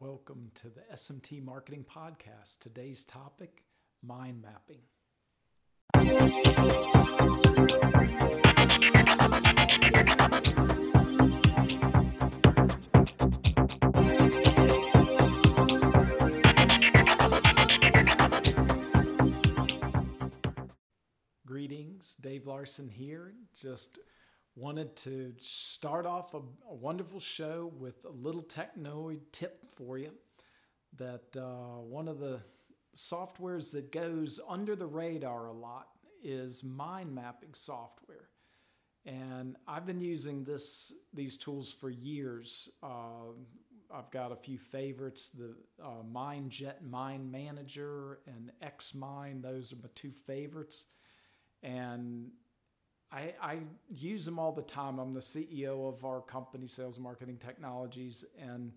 Welcome to the SMT Marketing Podcast. Today's topic mind mapping. Greetings, Dave Larson here. Just wanted to start off a, a, wonderful show with a little technoid tip for you that uh, one of the softwares that goes under the radar a lot is mind mapping software. And i've been using this these tools for years. Uh, i've got a few favorites the uh, mindjet mind manager and xmind those are my two favorites. And I, I, use them all the time. I'm the CEO of our company, Sales Marketing Technologies, and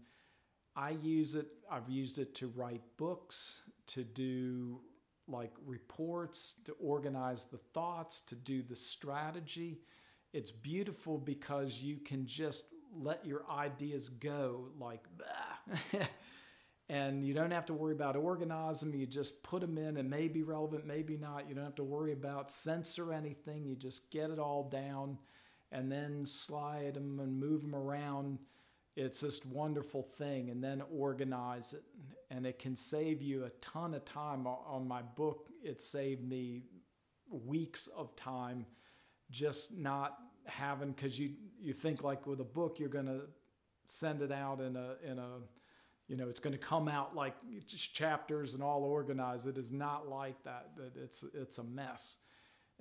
I use it. I've used it to write books, to do like reports, to organize the thoughts, to do the strategy. It's beautiful because you can just let your ideas go like. and you don't have to worry about organizing them. You just put them in and may be relevant, maybe not. You don't have to worry about censor anything. You just get it all down and then slide them and move them around. It's just wonderful thing. And then organize it. And it can save you a ton of time. On my book, it saved me weeks of time just not having because you you think like with a book you're to send it out in a in a you know, it's going to come out like chapters and all organized. It is not like that. That it's it's a mess,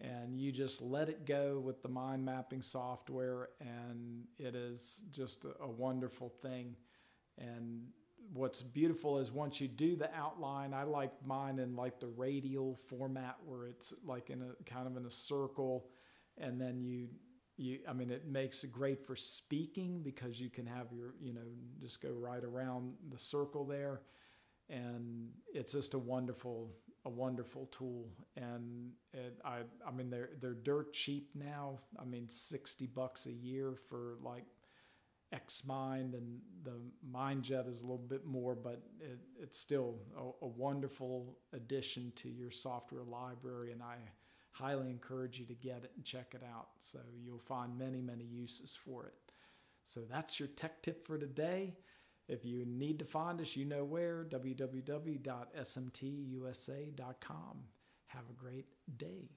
and you just let it go with the mind mapping software, and it is just a, a wonderful thing. And what's beautiful is once you do the outline, I like mine in like the radial format where it's like in a kind of in a circle, and then you you i mean it makes it great for speaking because you can have your you know just go right around the circle there. And it's just a wonderful a wonderful tool. And it, i i mean they're they're dirt cheap now. I mean 60 bucks a year for like xmind and the mindjet is a little bit more but it, it's still a, a wonderful addition to your software library. And i highly encourage you to get it and check it out. So you'll find many, many uses for it. So that's your tech tip for today. If you need to find us, you know where www.smtusa.com. Have a great day.